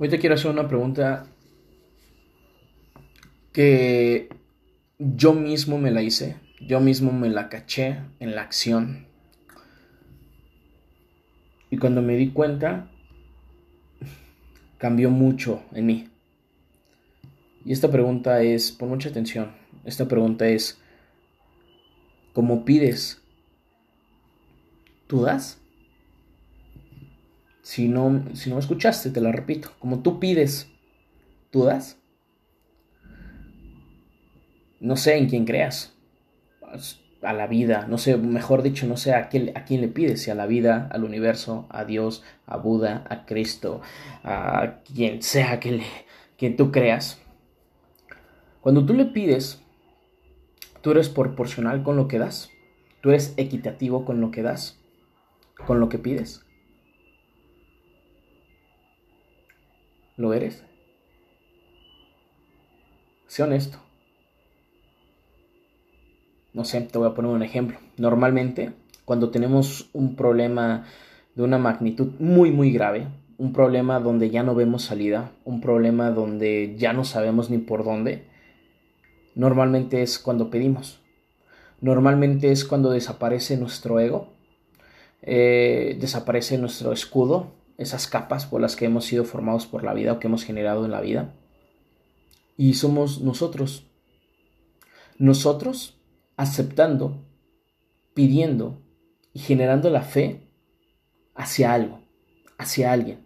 Hoy te quiero hacer una pregunta que yo mismo me la hice, yo mismo me la caché en la acción. Y cuando me di cuenta, cambió mucho en mí. Y esta pregunta es, pon mucha atención, esta pregunta es, ¿cómo pides? ¿Tú das? Si no, si no me escuchaste, te la repito. Como tú pides, tú das. No sé en quién creas. A la vida, no sé, mejor dicho, no sé a quién, a quién le pides, si a la vida, al universo, a Dios, a Buda, a Cristo, a quien sea que, le, que tú creas. Cuando tú le pides, tú eres proporcional con lo que das. Tú eres equitativo con lo que das, con lo que pides. ¿Lo eres? Sé honesto. No sé, te voy a poner un ejemplo. Normalmente, cuando tenemos un problema de una magnitud muy, muy grave, un problema donde ya no vemos salida, un problema donde ya no sabemos ni por dónde, normalmente es cuando pedimos. Normalmente es cuando desaparece nuestro ego, eh, desaparece nuestro escudo, esas capas por las que hemos sido formados por la vida o que hemos generado en la vida. Y somos nosotros. Nosotros aceptando, pidiendo y generando la fe hacia algo, hacia alguien.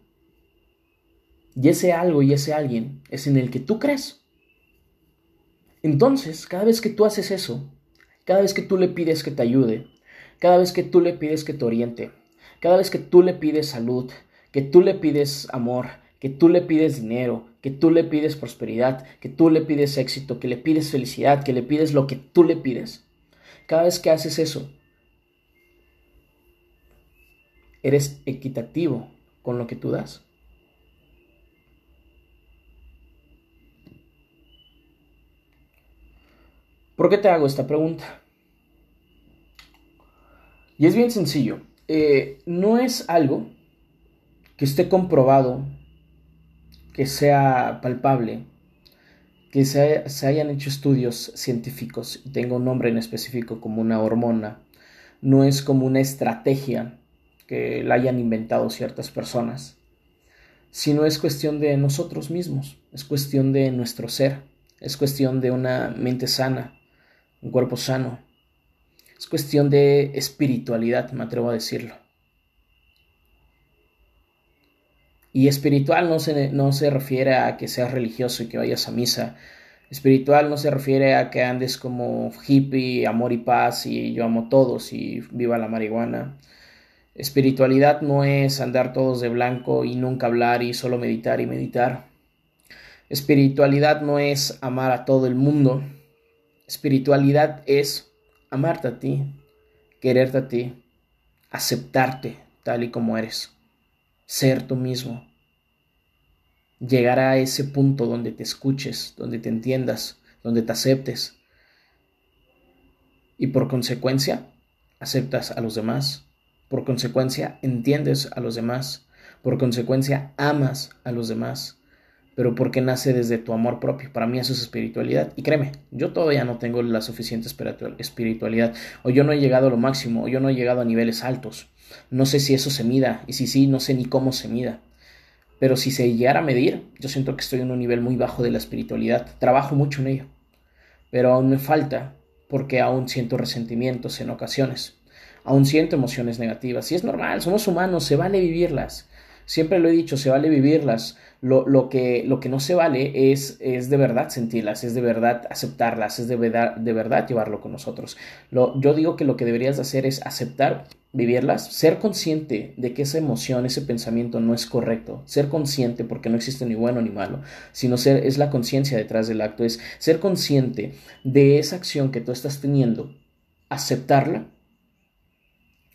Y ese algo y ese alguien es en el que tú crees. Entonces, cada vez que tú haces eso, cada vez que tú le pides que te ayude, cada vez que tú le pides que te oriente, cada vez que tú le pides salud, que tú le pides amor, que tú le pides dinero, que tú le pides prosperidad, que tú le pides éxito, que le pides felicidad, que le pides lo que tú le pides. Cada vez que haces eso, eres equitativo con lo que tú das. ¿Por qué te hago esta pregunta? Y es bien sencillo. Eh, no es algo que esté comprobado, que sea palpable, que se, hayan hecho estudios científicos y tenga un nombre en específico como una hormona, no es como una estrategia que la hayan inventado ciertas personas, sino es cuestión de nosotros mismos, es cuestión de nuestro ser, es cuestión de una mente sana, un cuerpo sano, es cuestión de espiritualidad, me atrevo a decirlo. Y espiritual no se, no se refiere a que seas religioso y que vayas a misa. Espiritual no se refiere a que andes como hippie, amor y paz y yo amo todos y viva la marihuana. Espiritualidad no es andar todos de blanco y nunca hablar y solo meditar y meditar. Espiritualidad no es amar a todo el mundo. Espiritualidad es amarte a ti, quererte a ti, aceptarte tal y como eres ser tú mismo. Llegar a ese punto donde te escuches, donde te entiendas, donde te aceptes. Y por consecuencia, aceptas a los demás. Por consecuencia, entiendes a los demás. Por consecuencia, amas a los demás. Pero porque nace desde tu amor propio. Para mí eso es espiritualidad. Y créeme, yo todavía no tengo la suficiente espiritualidad. O yo no he llegado a lo máximo. O yo no he llegado a niveles altos. No sé si eso se mida, y si sí, no sé ni cómo se mida. Pero si se llegara a medir, yo siento que estoy en un nivel muy bajo de la espiritualidad. Trabajo mucho en ello. Pero aún me falta porque aún siento resentimientos en ocasiones. Aún siento emociones negativas. Y es normal, somos humanos, se vale vivirlas. Siempre lo he dicho, se vale vivirlas. Lo, lo, que, lo que no se vale es, es de verdad sentirlas, es de verdad aceptarlas, es de verdad, de verdad llevarlo con nosotros. Lo, yo digo que lo que deberías hacer es aceptar vivirlas, ser consciente de que esa emoción, ese pensamiento no es correcto, ser consciente porque no existe ni bueno ni malo, sino ser, es la conciencia detrás del acto, es ser consciente de esa acción que tú estás teniendo, aceptarla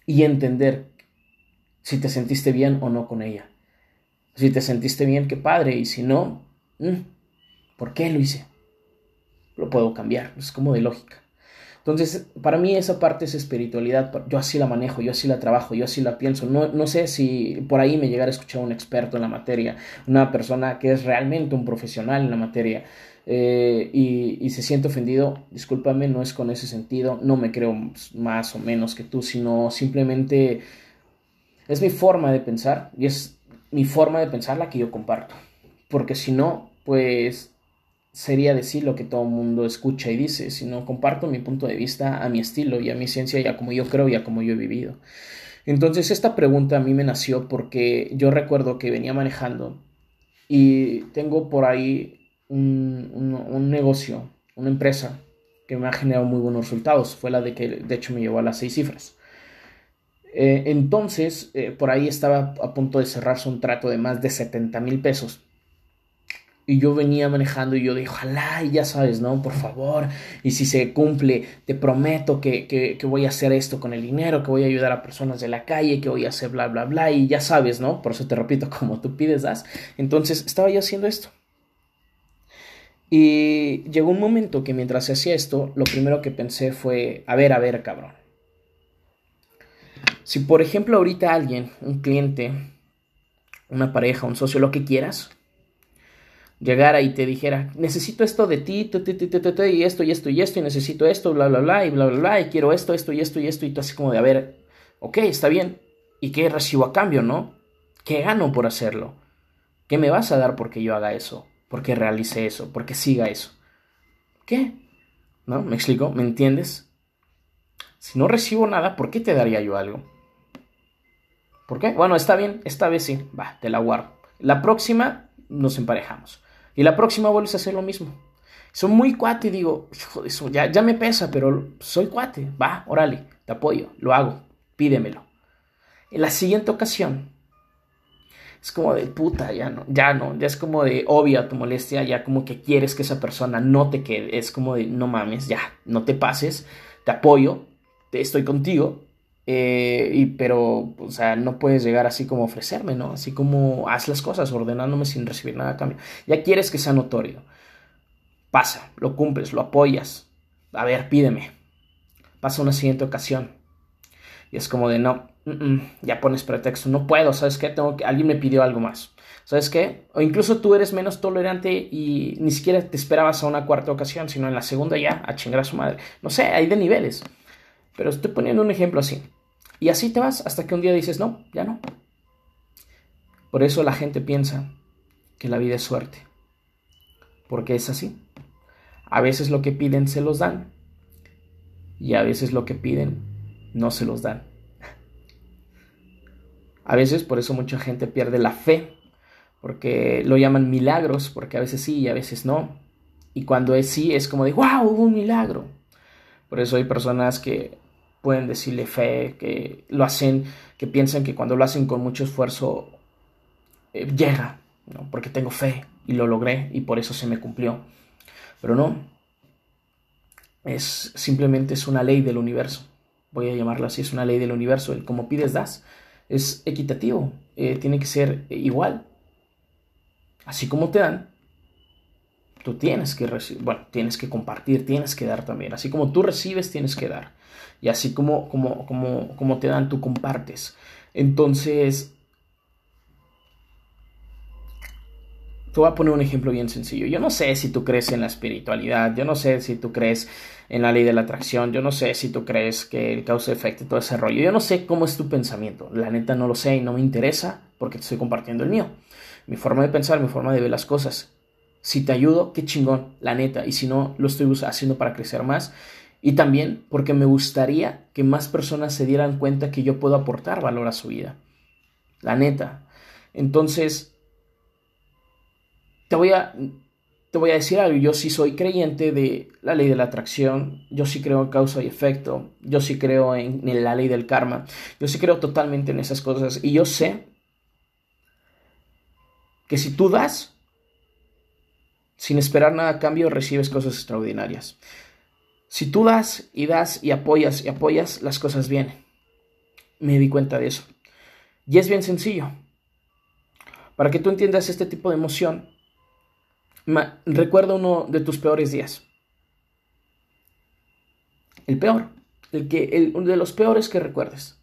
y entender si te sentiste bien o no con ella. Si te sentiste bien, qué padre, y si no, mm, ¿por qué lo hice? Lo puedo cambiar, es como de lógica. Entonces, para mí esa parte es espiritualidad, yo así la manejo, yo así la trabajo, yo así la pienso. No, no sé si por ahí me llegara a escuchar un experto en la materia, una persona que es realmente un profesional en la materia. Eh, y, y, se siente ofendido, discúlpame, no es con ese sentido, no me creo más o menos que tú, sino simplemente es mi forma de pensar y es mi forma de pensar la que yo comparto. Porque si no, pues sería decir lo que todo el mundo escucha y dice, sino comparto mi punto de vista a mi estilo y a mi ciencia y a como yo creo y a como yo he vivido. Entonces esta pregunta a mí me nació porque yo recuerdo que venía manejando y tengo por ahí un, negocio, una empresa que me ha generado muy buenos resultados. Fue la de que de hecho me llevó a las seis cifras. Eh, entonces, eh, por ahí estaba a punto de cerrarse un trato de más de 70 mil pesos. Y yo venía manejando y yo dije, ojalá, y ya sabes, ¿no? Por favor. Y si se cumple, te prometo que, que, que, voy a hacer esto con el dinero, que voy a ayudar a personas de la calle, que voy a hacer bla, bla, bla. Y ya sabes, ¿no? Por eso te repito, como tú pides, das. Entonces, estaba yo haciendo esto. Y llegó un momento que mientras hacía esto, lo primero que pensé fue, a ver, a ver, cabrón. Si por ejemplo ahorita alguien, un cliente, una pareja, un socio, lo que quieras, llegara y te dijera, necesito esto de ti, y esto, y esto, y esto, y necesito esto, bla, bla, bla, y bla, bla, bla, y quiero esto, esto, y esto, y esto, y tú así como de, a ver, ok, está bien, ¿y qué recibo a cambio, no? ¿Qué gano por hacerlo? ¿Qué me vas a dar porque yo haga eso? porque realice eso, porque siga eso. ¿Qué? ¿No? ¿Me explico? ¿Me entiendes? Si no recibo nada, ¿por qué te daría yo algo? ¿Por qué? Bueno, está bien, esta vez sí, va, te la guardo. La próxima nos emparejamos. Y la próxima vuelves a hacer lo mismo. Soy muy cuate y digo, hijo de eso, ya, ya me pesa, pero soy cuate. Va, órale, te apoyo, lo hago, pídemelo. En la siguiente ocasión, es como de puta, ya no, ya no, ya es como de obvia tu molestia, ya como que quieres que esa persona no te quede, es como de no mames, ya, no te pases, te apoyo, te, estoy contigo, eh, y, pero, o sea, no puedes llegar así como ofrecerme, ¿no? Así como haz las cosas ordenándome sin recibir nada a cambio. Ya quieres que sea notorio. Pasa, lo cumples, lo apoyas. A ver, pídeme. Pasa una siguiente ocasión. Y es como de no, ya pones pretexto, no puedo, ¿sabes qué? Tengo que, alguien me pidió algo más. ¿Sabes qué? O incluso tú eres menos tolerante y ni siquiera te esperabas a una cuarta ocasión, sino en la segunda ya, a chingar a su madre. No sé, hay de niveles. Pero estoy poniendo un ejemplo así. Y así te vas hasta que un día dices, no, ya no. Por eso la gente piensa que la vida es suerte. Porque es así. A veces lo que piden se los dan. Y a veces lo que piden no se los dan. A veces por eso mucha gente pierde la fe, porque lo llaman milagros, porque a veces sí y a veces no. Y cuando es sí es como de, wow, hubo un milagro. Por eso hay personas que pueden decirle fe, que lo hacen, que piensan que cuando lo hacen con mucho esfuerzo eh, llega, ¿no? porque tengo fe y lo logré y por eso se me cumplió. Pero no, es simplemente es una ley del universo. Voy a llamarlo así, es una ley del universo. El como pides das es equitativo, eh, tiene que ser igual. Así como te dan, tú tienes que recibir, bueno, tienes que compartir, tienes que dar también. Así como tú recibes, tienes que dar. Y así como, como, como, como te dan, tú compartes. Entonces, te voy a poner un ejemplo bien sencillo. Yo no sé si tú crees en la espiritualidad, yo no sé si tú crees en la ley de la atracción, yo no sé si tú crees que el causa-efecto y todo ese rollo, yo no sé cómo es tu pensamiento, la neta no lo sé y no me interesa porque te estoy compartiendo el mío, mi forma de pensar, mi forma de ver las cosas. Si te ayudo, qué chingón, la neta, y si no, lo estoy haciendo para crecer más. Y también porque me gustaría que más personas se dieran cuenta que yo puedo aportar valor a su vida. La neta. Entonces, te voy a, te voy a decir algo, yo sí soy creyente de la ley de la atracción, yo sí creo en causa y efecto, yo sí creo en, la ley del karma, yo sí creo totalmente en esas cosas y yo sé que si tú das, sin esperar nada a cambio, recibes cosas extraordinarias. Si tú das y das y apoyas y apoyas, las cosas vienen. Me di cuenta de eso. Y es bien sencillo. Para que tú entiendas este tipo de emoción, recuerda uno de tus peores días. el peor, el que, el, uno de los peores que recuerdes.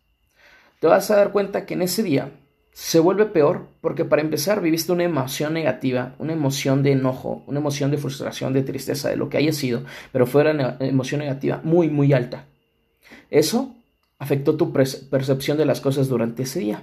Te vas a dar cuenta que en ese día se vuelve peor porque para empezar viviste una emoción negativa, una emoción de enojo, una emoción de frustración, de tristeza, de lo que haya sido, pero fue una emoción negativa muy, muy alta. Eso afectó tu percepción de las cosas durante ese día.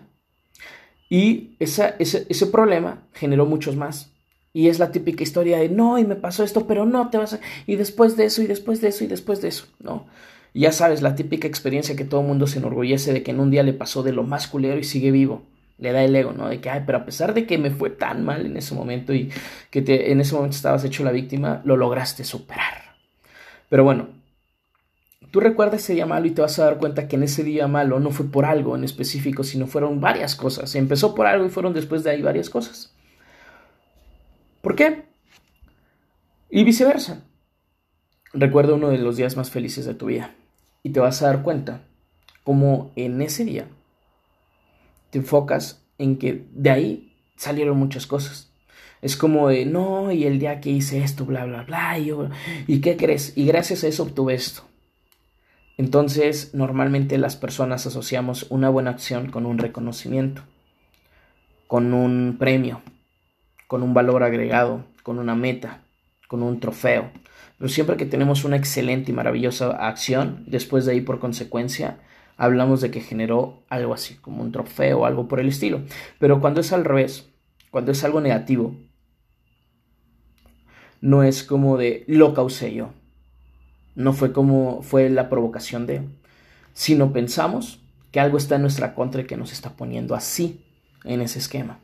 Y ese, problema generó muchos más. Y es la típica historia de no, y me pasó esto, pero no te vas a. Y después de eso, y después de eso, y después de eso, ¿no? Ya sabes, la típica experiencia que todo mundo se enorgullece de que en un día le pasó de lo más culero y sigue vivo le da el ego, ¿no? De que, ay, pero a pesar de que me fue tan mal en ese momento y que te, en ese momento estabas hecho la víctima, lo lograste superar. Pero bueno, tú recuerdas ese día malo y te vas a dar cuenta que en ese día malo no fue por algo en específico, sino fueron varias cosas. Empezó por algo y fueron después de ahí varias cosas. ¿Por qué? Y viceversa. Recuerda uno de los días más felices de tu vida y te vas a dar cuenta como en ese día te enfocas en que de ahí salieron muchas cosas. Es como de, no, y el día que hice esto, bla, bla, bla, y, ¿y qué crees? Y gracias a eso obtuve esto. Entonces, normalmente las personas asociamos una buena acción con un reconocimiento, con un premio, con un valor agregado, con una meta, con un trofeo. Pero siempre que tenemos una excelente y maravillosa acción, después de ahí por consecuencia, hablamos de que generó algo así, como un trofeo o algo por el estilo. Pero cuando es al revés, cuando es algo negativo, no es como de lo causé yo. No fue como fue la provocación de, sino pensamos que algo está en nuestra contra y que nos está poniendo así en ese esquema.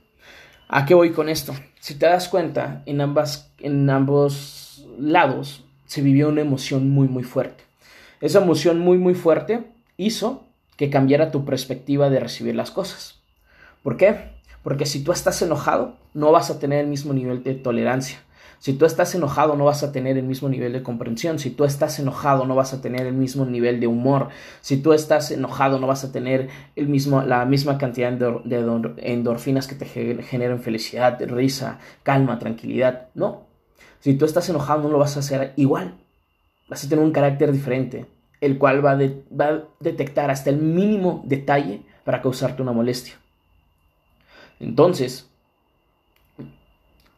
¿A qué voy con esto? Si te das cuenta, en, ambas, en ambos lados se vivió una emoción muy muy fuerte. Esa emoción muy muy fuerte hizo que cambiara tu perspectiva de recibir las cosas. ¿Por qué? Porque si tú estás enojado, no vas a tener el mismo nivel de tolerancia. Si tú estás enojado, no vas a tener el mismo nivel de comprensión. Si tú estás enojado, no vas a tener el mismo nivel de humor. Si tú estás enojado, no vas a tener el mismo, la misma cantidad de endorfinas que te generen felicidad, risa, calma, tranquilidad. No. Si tú estás enojado, no lo vas a hacer igual. Vas a tener un carácter diferente el cual va, a detectar hasta el mínimo detalle para causarte una molestia. Entonces,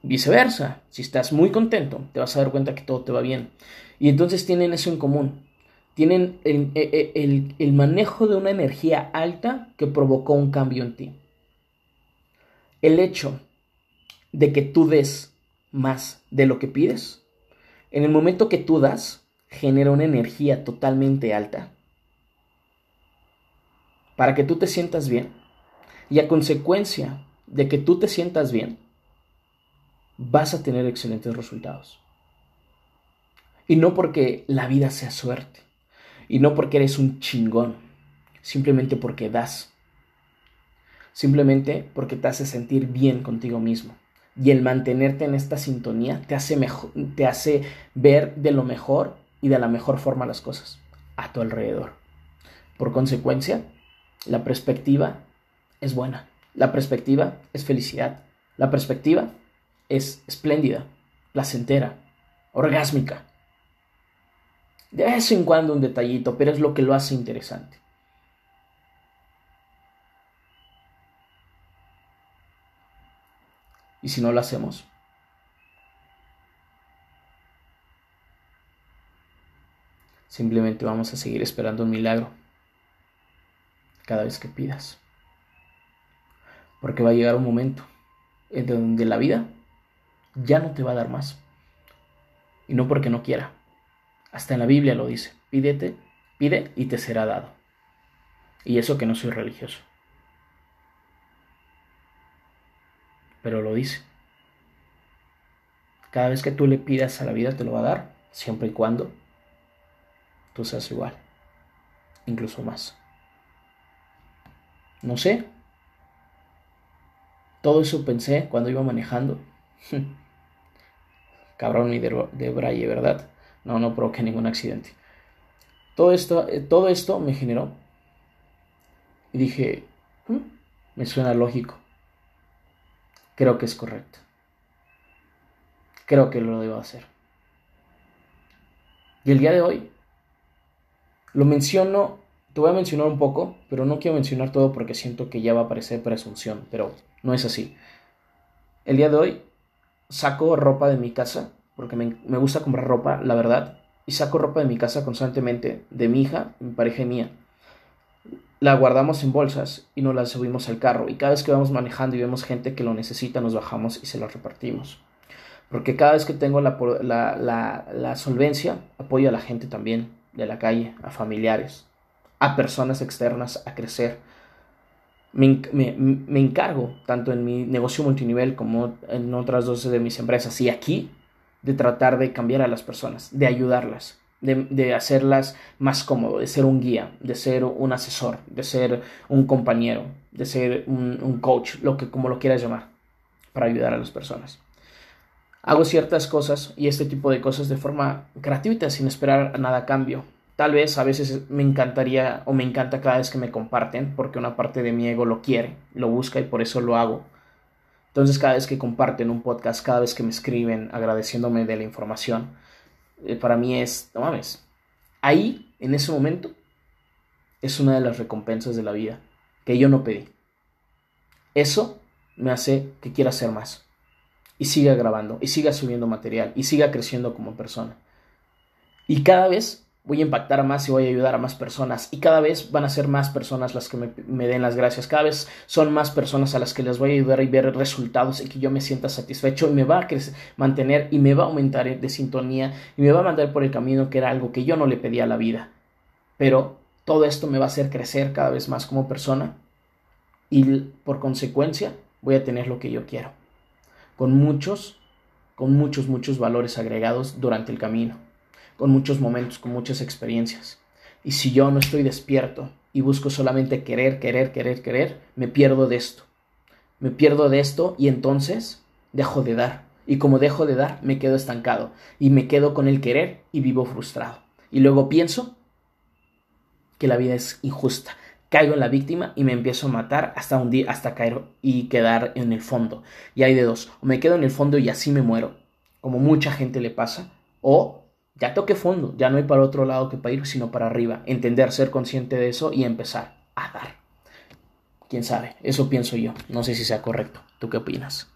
viceversa, si estás muy contento, te vas a dar cuenta que todo te va bien. Y entonces tienen eso en común. Tienen el, e, e, manejo de una energía alta que provocó un cambio en ti. El hecho de que tú des más de lo que pides, en el momento que tú das, genera una energía totalmente alta para que tú te sientas bien. Y a consecuencia de que tú te sientas bien, vas a tener excelentes resultados. Y no porque la vida sea suerte, y no porque eres un chingón, simplemente porque das. Simplemente porque te hace sentir bien contigo mismo. Y el mantenerte en esta sintonía te hace, mejor, te hace ver de lo mejor y de la mejor forma las cosas a tu alrededor. Por consecuencia, la perspectiva es buena, la perspectiva es felicidad, la perspectiva es espléndida, placentera, orgásmica. De vez en cuando un detallito, pero es lo que lo hace interesante. Y si no lo hacemos, Simplemente vamos a seguir esperando un milagro cada vez que pidas. Porque va a llegar un momento en donde la vida ya no te va a dar más. Y no porque no quiera. Hasta en la Biblia lo dice. Pídete, pide y te será dado. Y eso que no soy religioso. Pero lo dice. Cada vez que tú le pidas a la vida te lo va a dar, siempre y cuando tú seas igual, incluso más. No sé. Todo eso pensé cuando iba manejando. Cabrón y de, de Braille, ¿verdad? No, no provoqué ningún accidente. Todo esto, eh, todo esto me generó. Y dije, mm, me suena lógico. Creo que es correcto. Creo que lo debo hacer. Y el día de hoy Lo menciono, te voy a mencionar un poco, pero no quiero mencionar todo porque siento que ya va a parecer presunción, pero no es así. El día de hoy saco ropa de mi casa, porque me, me gusta comprar ropa, la verdad, y saco ropa de mi casa constantemente, de mi hija, mi pareja y mía. La guardamos en bolsas y nos la subimos al carro. Y cada vez que vamos manejando y vemos gente que lo necesita, nos bajamos y se lo repartimos. Porque cada vez que tengo la, la, la, solvencia, apoyo a la gente también de la calle, a familiares, a personas externas a crecer. Me, me, encargo, tanto en mi negocio multinivel como en otras dos de mis empresas y aquí, de tratar de cambiar a las personas, de ayudarlas, de, de, hacerlas más cómodo, de ser un guía, de ser un asesor, de ser un compañero, de ser un, un coach, lo que como lo quieras llamar, para ayudar a las personas. Hago ciertas cosas y este tipo de cosas de forma gratuita, sin esperar nada a cambio. Tal vez a veces me encantaría o me encanta cada vez que me comparten, porque una parte de mi ego lo quiere, lo busca y por eso lo hago. Entonces cada vez que comparten un podcast, cada vez que me escriben agradeciéndome de la información, eh, para mí es, no mames, ahí, en ese momento, es una de las recompensas de la vida que yo no pedí. Eso me hace que quiera hacer más y siga grabando y siga subiendo material y siga creciendo como persona. Y cada vez voy a impactar más y voy a ayudar a más personas. Y cada vez van a ser más personas las que me, den las gracias. Cada vez son más personas a las que les voy a ayudar y ver resultados y que yo me sienta satisfecho y me va a mantener y me va a aumentar de sintonía y me va a mandar por el camino que era algo que yo no le pedía a la vida. Pero todo esto me va a hacer crecer cada vez más como persona y por consecuencia voy a tener lo que yo quiero con muchos, con muchos, muchos valores agregados durante el camino, con muchos momentos, con muchas experiencias. Y si yo no estoy despierto y busco solamente querer, querer, querer, querer, me pierdo de esto. Me pierdo de esto y entonces dejo de dar. Y como dejo de dar, me quedo estancado. Y me quedo con el querer y vivo frustrado. Y luego pienso que la vida es injusta caigo en la víctima y me empiezo a matar hasta un día, hasta caer y quedar en el fondo. Y hay de dos, o me quedo en el fondo y así me muero, como mucha gente le pasa, o ya toqué fondo, ya no hay para otro lado que para ir, sino para arriba, entender, ser consciente de eso y empezar a dar. Quién sabe, eso pienso yo, no sé si sea correcto. ¿Tú qué opinas?